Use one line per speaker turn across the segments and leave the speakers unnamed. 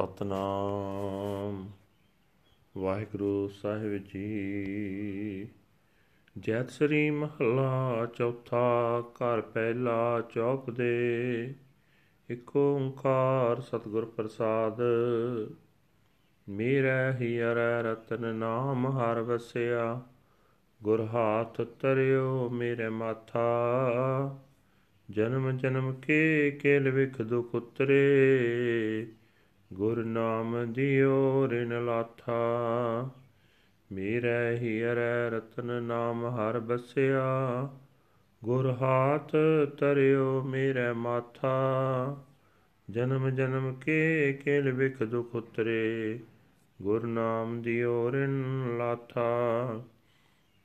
ਸਤਨਾਮ। ਵਾਹਿਗੁਰੂ ਸਾਹਿਬ ਜੀ। ਜੈਤ ਸ੍ਰੀ ਮਹਲਾ ਚੌਥਾ ਘਰ ਪਹਿਲਾ ਚੌਪ ਦੇ। ਇਕ ਓੰਕਾਰ ਸਤਿਗੁਰ ਪ੍ਰਸਾਦ। ਮੇਰਾ ਹੀ ਅਰੈ ਰਤਨ ਨਾਮ ਹਰ ਵਸਿਆ। ਗੁਰ ਹਾਥ ਤਰਿਓ ਮੇਰੇ ਮਾਥਾ। ਜਨਮ ਜਨਮ ਕੇ ਕੇਲ ਵਿਖ ਦੁਖ ਉਤਰੇ। ਗੁਰ ਨਾਮ ਦਿਓ ਰਿਨ ਲਾਥਾ। ਮੇਰੇ ਹੀ ਅਰੈ ਰਤਨ ਨਾਮ ਹਰ ਬਸਿਆ। ਗੁਰ ਹਾਥ ਤਰਿਓ ਮੇਰੇ ਮਾਥਾ। ਜਨਮ ਜਨਮ ਕੇ ਕੇਲ ਵਿਖ ਦੁਖ ਉਤਰੇ। ਗੁਰ ਨਾਮ ਦਿਓ ਰਿਨ ਲਾਥਾ।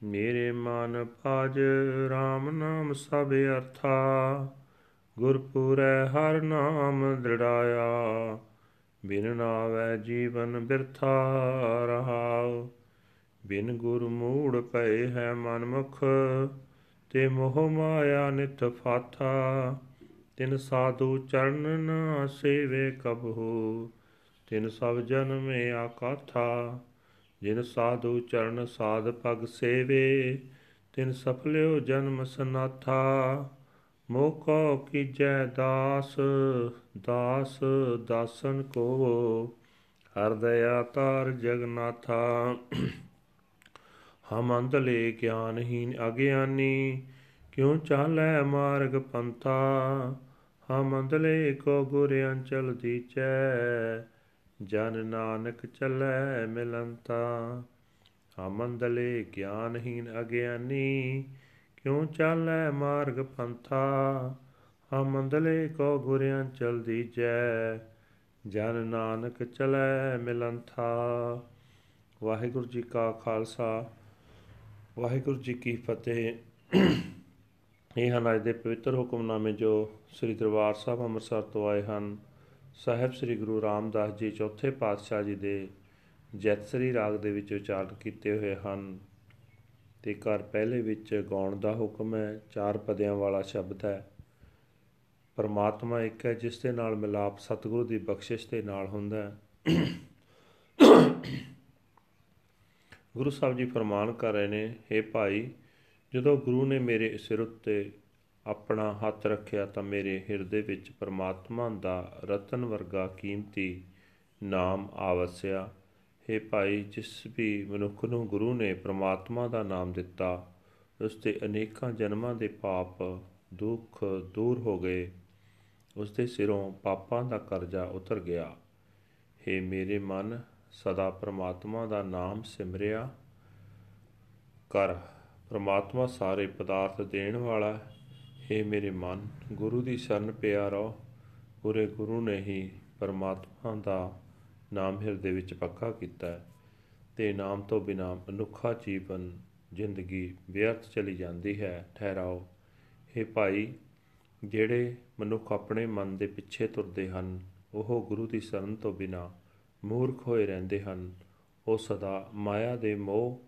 ਮੇਰੇ ਮਨ ਭਾਜ RAM ਨਾਮ ਸਭ ਅਰਥਾ। ਗੁਰਪੁਰੈ ਹਰ ਨਾਮ ਦ੍ਰਿੜਾਇਆ। ਬਿਨ ਨਾਵੈ ਜੀਵਨ ਬਿਰਥਾ ਰਹਾਉ ਬਿਨ ਗੁਰ ਮੂੜ ਪਏ ਹੈ ਮਨ ਮੁਖ ਤੇ ਮੋਹ ਮਾਇਆ ਨਿਤ ਫਾਥਾ। ਤਿਨ ਸਾਧੂ ਚਰਨ ਨਾ ਸੇਵੇ ਕਬਹੂ ਤਿਨ ਸਭ ਜਨਮੇ ਆਕਾਥਾ। ਜਿਨ ਸਾਧੂ ਚਰਨ ਸਾਧ ਪਗ ਸੇਵੇ, ਤਿਨ ਸਫਲਿਓ ਜਨਮ ਸਨਾਥਾ। ਮੋਕੋ ਕੀਜੈ ਦਾਸ ਦਾਸ ਦਾਸਨ ਕੋ ਹਰਦਇਆ ਤਾਰ ਜਗਨਾਥਾ। ਹਮ ਅੰਧਲੇ ਗਿਆਨਹੀਨ ਅਗਿਆਨੀ, ਕਿਉ ਚਾਲੈ ਮਾਰਗ ਪੰਥਾ? ਹਮ ਅੰਧਲੇ ਕੋ ਗੁਰ ਅੰਚਲ ਦੀਚੈ, ਜਨ ਨਾਨਕ ਚੱਲੈ ਮਿਲੰਤਾ ਹਮੰਦਲੇ ਗਿਆਨਹੀਨ ਅਗਿਆਨੀ ਕਿਉ ਚਾਲੈ ਮਾਰਗ ਪੰਥਾ? ਹਮੰਦਲੇ ਕੋ ਗੁਰਿਆਂ ਚਲ ਦੀਜੈ। ਜਨ ਨਾਨਕ ਚਲੈ ਮਿਲੰਥਾ ਵਾਹਿਗੁਰੂ ਜੀ ਕਾ ਖਾਲਸਾ। ਵਾਹਿਗੁਰੂ ਜੀ ਕੀ ਫਤਿਹ। ਇਹ ਹਨ ਅੱਜ ਦੇ ਪਵਿੱਤਰ ਹੁਕਮਨਾਮੇ ਜੋ ਸ੍ਰੀ ਦਰਬਾਰ ਸਾਹਿਬ ਅੰਮ੍ਰਿਤਸਰ ਤੋਂ ਆਏ ਹਨ। ਸਾਹਿਬ ਸ੍ਰੀ ਗੁਰੂ ਰਾਮਦਾਸ ਜੀ ਚੌਥੇ ਪਾਤਸ਼ਾਹ ਜੀ ਦੇ ਜੈਤਸਰੀ ਰਾਗ ਦੇ ਵਿੱਚ ਉਚਾਰਨ ਕੀਤੇ ਹੋਏ ਹਨ। ਤੇ ਘਰ ਪਹਿਲੇ ਵਿੱਚ ਗਾਉਣ ਦਾ ਹੁਕਮ ਹੈ, ਚਾਰ ਪਦਿਆਂ ਵਾਲਾ ਸ਼ਬਦ ਹੈ। ਪਰਮਾਤਮਾ ਇੱਕ ਹੈ, ਜਿਸ ਦੇ ਨਾਲ ਮਿਲਾਪ ਸਤਿਗੁਰੂ ਦੀ ਬਖਸ਼ਿਸ਼ ਦੇ ਨਾਲ ਹੁੰਦਾ ਹੈ। ਗੁਰੂ ਸਾਹਿਬ ਜੀ ਫਰਮਾਨ ਕਰ ਰਹੇ ਨੇ हे ਭਾਈ, ਜਦੋਂ ਗੁਰੂ ਨੇ ਮੇਰੇ ਸਿਰ ਉੱਤੇ ਆਪਣਾ ਹੱਥ ਰੱਖਿਆ ਤਾਂ ਮੇਰੇ ਹਿਰਦੇ ਵਿੱਚ ਪਰਮਾਤਮਾ ਦਾ ਰਤਨ ਵਰਗਾ ਕੀਮਤੀ ਨਾਮ ਆਵਸਿਆ। ਹੈ ਭਾਈ, ਜਿਸ ਵੀ ਮਨੁੱਖ ਨੂੰ ਗੁਰੂ ਨੇ ਪਰਮਾਤਮਾ ਦਾ ਨਾਮ ਦਿੱਤਾ ਉਸ ਦੇ ਅਨੇਕਾਂ ਜਨਮਾਂ ਦੇ ਪਾਪ ਦੁੱਖ ਦੂਰ ਹੋ ਗਏ। ਉਸ ਦੇ ਸਿਰੋਂ ਪਾਪਾਂ ਦਾ ਕਰਜ਼ਾ ਉਤਰ ਗਿਆ। ਹੈ ਮੇਰੇ ਮਨ, ਸਦਾ ਪਰਮਾਤਮਾ ਦਾ ਨਾਮ ਸਿਮਰਿਆ ਕਰ। ਪਰਮਾਤਮਾ ਸਾਰੇ ਪਦਾਰਥ ਦੇਣ ਵਾਲਾ ਹੈ ਮੇਰੇ ਮਨ, ਗੁਰੂ ਦੀ ਸ਼ਰਨ ਪਿਆ ਰਹੋ। ਪੂਰੇ ਗੁਰੂ ਨੇ ਹੀ ਪਰਮਾਤਮਾ ਦਾ ਨਾਮ ਹਿਰਦੇ ਵਿੱਚ ਪੱਕਾ ਕੀਤਾ ਹੈ ਤੇ ਨਾਮ ਤੋਂ ਬਿਨਾ ਮਨੁੱਖਾ ਜੀਵਨ, ਜ਼ਿੰਦਗੀ ਵਿਅਰਥ ਚਲੀ ਜਾਂਦੀ ਹੈ। ਠਹਿਰਾਓ। ਇਹ ਭਾਈ, ਜਿਹੜੇ ਮਨੁੱਖ ਆਪਣੇ ਮਨ ਦੇ ਪਿੱਛੇ ਤੁਰਦੇ ਹਨ, ਉਹ ਗੁਰੂ ਦੀ ਸ਼ਰਨ ਤੋਂ ਬਿਨਾ ਮੂਰਖ ਹੋਏ ਰਹਿੰਦੇ ਹਨ। ਉਹ ਸਦਾ ਮਾਇਆ ਦੇ ਮੋਹ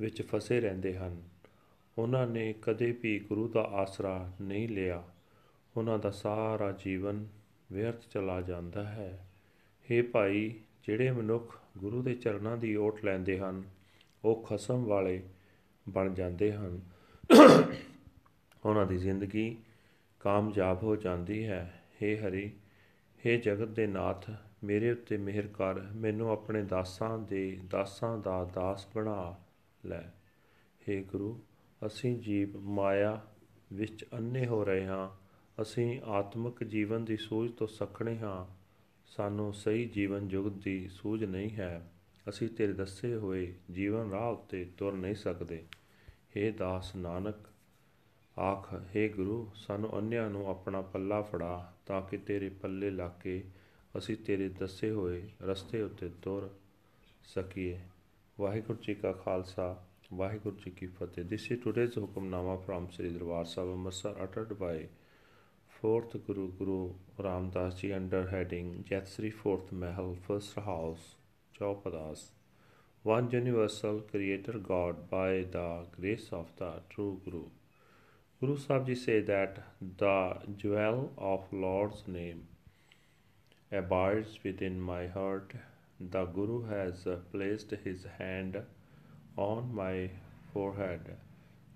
ਵਿੱਚ ਫਸੇ ਰਹਿੰਦੇ ਹਨ। ਉਹਨਾਂ ਨੇ ਕਦੇ ਵੀ ਗੁਰੂ ਦਾ ਆਸਰਾ ਨਹੀਂ ਲਿਆ। ਉਹਨਾਂ ਦਾ ਸਾਰਾ ਜੀਵਨ ਵਿਅਰਥ ਚਲਾ ਜਾਂਦਾ ਹੈ। ਹੇ ਭਾਈ, ਜਿਹੜੇ ਮਨੁੱਖ ਗੁਰੂ ਦੇ ਚਰਨਾਂ ਦੀ ਓਟ ਲੈਂਦੇ ਹਨ, ਉਹ ਖਸਮ ਵਾਲੇ ਬਣ ਜਾਂਦੇ ਹਨ। ਉਹਨਾਂ ਦੀ ਜ਼ਿੰਦਗੀ ਕਾਮਯਾਬ ਹੋ ਜਾਂਦੀ ਹੈ। ਹੇ ਹਰੀ, ਹੇ ਜਗਤ ਦੇ ਨਾਥ, ਮੇਰੇ ਉੱਤੇ ਮਿਹਰ ਕਰ, ਮੈਨੂੰ ਆਪਣੇ ਦਾਸਾਂ ਦੇ ਦਾਸਾਂ ਦਾ ਦਾਸ ਬਣਾ ਲੈ। ਹੇ ਗੁਰੂ, ਅਸੀਂ ਜੀਵ ਮਾਇਆ ਵਿੱਚ ਅੰਨੇ ਹੋ ਰਹੇ ਹਾਂ। ਅਸੀਂ ਆਤਮਿਕ ਜੀਵਨ ਦੀ ਸੋਚ ਤੋਂ ਸਖਣੇ ਹਾਂ। ਸਾਨੂੰ ਸਹੀ ਜੀਵਨ ਜੁਗ ਦੀ ਸੂਝ ਨਹੀਂ ਹੈ। ਅਸੀਂ ਤੇਰੇ ਦੱਸੇ ਹੋਏ ਜੀਵਨ ਰਾਹ ਉੱਤੇ ਤੁਰ ਨਹੀਂ ਸਕਦੇ। हे ਦਾਸ ਨਾਨਕ, ਆਖ हे ਗੁਰੂ, ਸਾਨੂੰ ਅੰਨਿਆਂ ਨੂੰ ਆਪਣਾ ਪੱਲਾ ਫੜਾ ਤਾਂ ਕਿ ਤੇਰੇ ਪੱਲੇ ਲਾ ਕੇ ਅਸੀਂ ਤੇਰੇ ਦੱਸੇ ਹੋਏ ਰਸਤੇ ਉੱਤੇ ਤੁਰ ਸਕੀਏ। ਵਾਹਿਗੁਰੂ ਜੀ ਕਾ ਖਾਲਸਾ, ਵਾਹਿਗੁਰੂ ਜੀ ਕੀ ਫਤਿਹ। This is today's Hukamnama from Sri Darbar Sahib Amritsar ਅਟਟਡ by fourth Guru Guru Ramdas Ji under heading Jatsri fourth Mahal first house Chaupadas one universal creator God by the grace of the true Guru. Guru Sahib Ji say that the jewel of Lord's name abides within my heart. The Guru has placed his hand on my forehead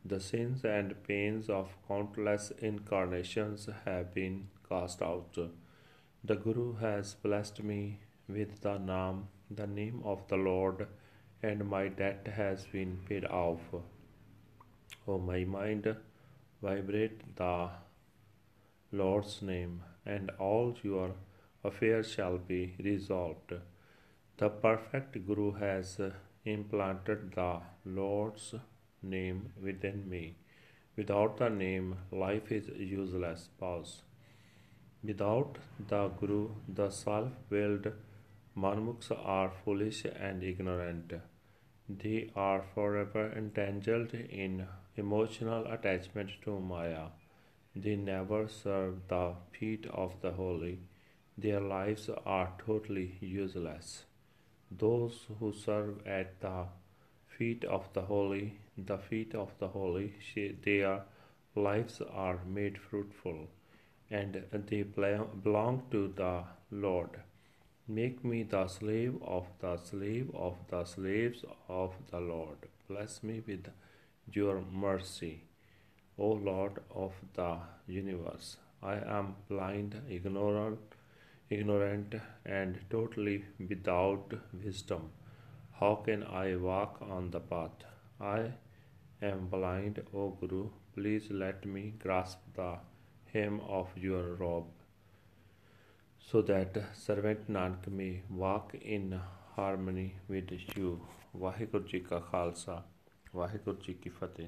the sins and pains of countless incarnations have been cast out. The Guru has blessed me with the Naam, the name of the Lord, and my debt has been paid off. O my mind, vibrate the Lord's name, and all your affairs shall be resolved. The perfect Guru has implanted the Lord's name within me. Without the name, life is useless. Pause. Without the Guru, the self willed Manmukhs are foolish and ignorant. They are forever entangled in emotional attachment to Maya. They never serve the feet of the holy. Their lives are totally useless. Those who serve at the feet of the holy, the feet of the holy, their lives are made fruitful, and they belong to the Lord. Make me the slave of the slave of the slaves of the Lord. Bless me with your mercy, O Lord of the universe. I am blind, ignorant, ignorant, and totally without wisdom. How can I walk on the path? I am blind, O Guru. Please let me grasp the hem of your robe so that servant Nanak may walk in harmony with you. Waheguru ji ਕਾ ਖਾਲਸਾ ਵਾਹਿਗੁਰੂ ਜੀ ਕੀ ਫਤਿਹ